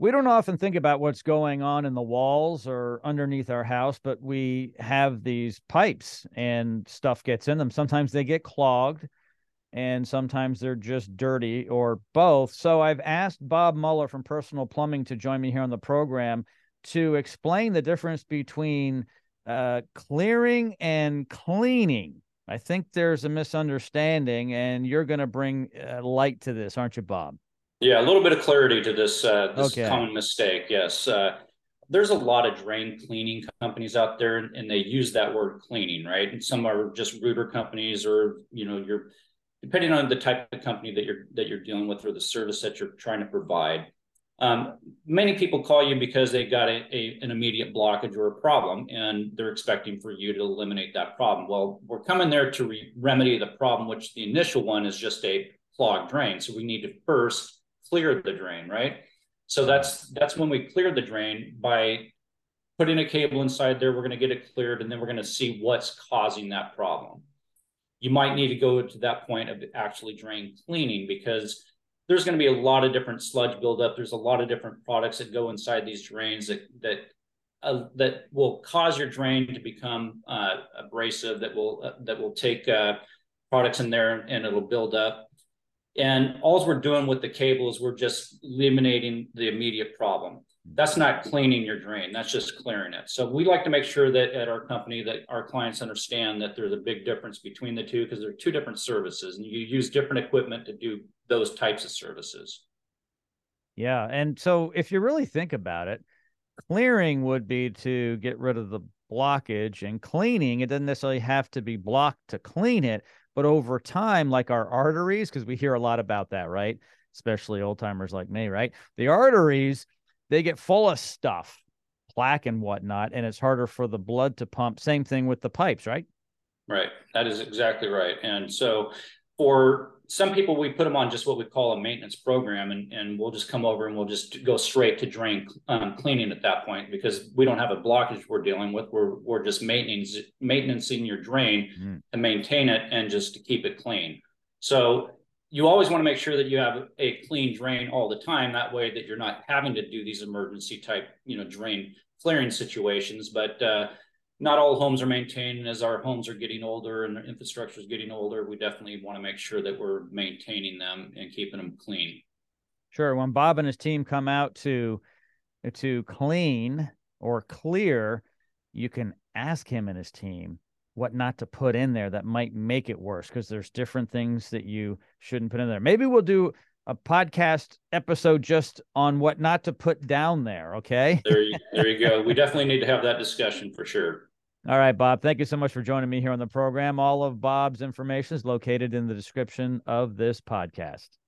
we don't often think about what's going on in the walls or underneath our house, but we have these pipes and stuff gets in them. Sometimes they get clogged and sometimes they're just dirty or both. So I've asked Bob Muller from Personal Plumbing to join me here on the program to explain the difference between uh, clearing and cleaning. I think there's a misunderstanding, and you're going to bring uh, light to this, aren't you, Bob? Yeah, a little bit of clarity to this uh, this okay. common mistake. Yes, uh, there's a lot of drain cleaning companies out there, and they use that word cleaning, right? And some are just rooter companies, or you know, you're depending on the type of company that you're that you're dealing with or the service that you're trying to provide. Um, many people call you because they got a, a, an immediate blockage or a problem, and they're expecting for you to eliminate that problem. Well, we're coming there to re- remedy the problem, which the initial one is just a clogged drain. So we need to first clear the drain, right? So that's that's when we clear the drain by putting a cable inside there. We're going to get it cleared, and then we're going to see what's causing that problem. You might need to go to that point of actually drain cleaning because there's going to be a lot of different sludge buildup. There's a lot of different products that go inside these drains that that uh, that will cause your drain to become uh, abrasive. That will uh, that will take uh, products in there and it'll build up. And all we're doing with the cable is we're just eliminating the immediate problem. That's not cleaning your drain that's just clearing it. So we like to make sure that at our company that our clients understand that there's a big difference between the two because they're two different services and you use different equipment to do those types of services. Yeah and so if you really think about it clearing would be to get rid of the blockage and cleaning it doesn't necessarily have to be blocked to clean it but over time like our arteries because we hear a lot about that right especially old timers like me right the arteries they get full of stuff, plaque and whatnot, and it's harder for the blood to pump. Same thing with the pipes, right? Right. That is exactly right. And so for some people, we put them on just what we call a maintenance program, and, and we'll just come over and we'll just go straight to drain um, cleaning at that point because we don't have a blockage we're dealing with. We're, we're just maintenance, maintaining your drain mm. to maintain it and just to keep it clean. So you always want to make sure that you have a clean drain all the time. That way that you're not having to do these emergency type, you know, drain clearing situations. But uh, not all homes are maintained. As our homes are getting older and the infrastructure is getting older, we definitely want to make sure that we're maintaining them and keeping them clean. Sure. When Bob and his team come out to to clean or clear, you can ask him and his team what not to put in there that might make it worse because there's different things that you shouldn't put in there. Maybe we'll do a podcast episode just on what not to put down there. Okay. there, you, there you go. We definitely need to have that discussion for sure. All right, Bob. Thank you so much for joining me here on the program. All of Bob's information is located in the description of this podcast.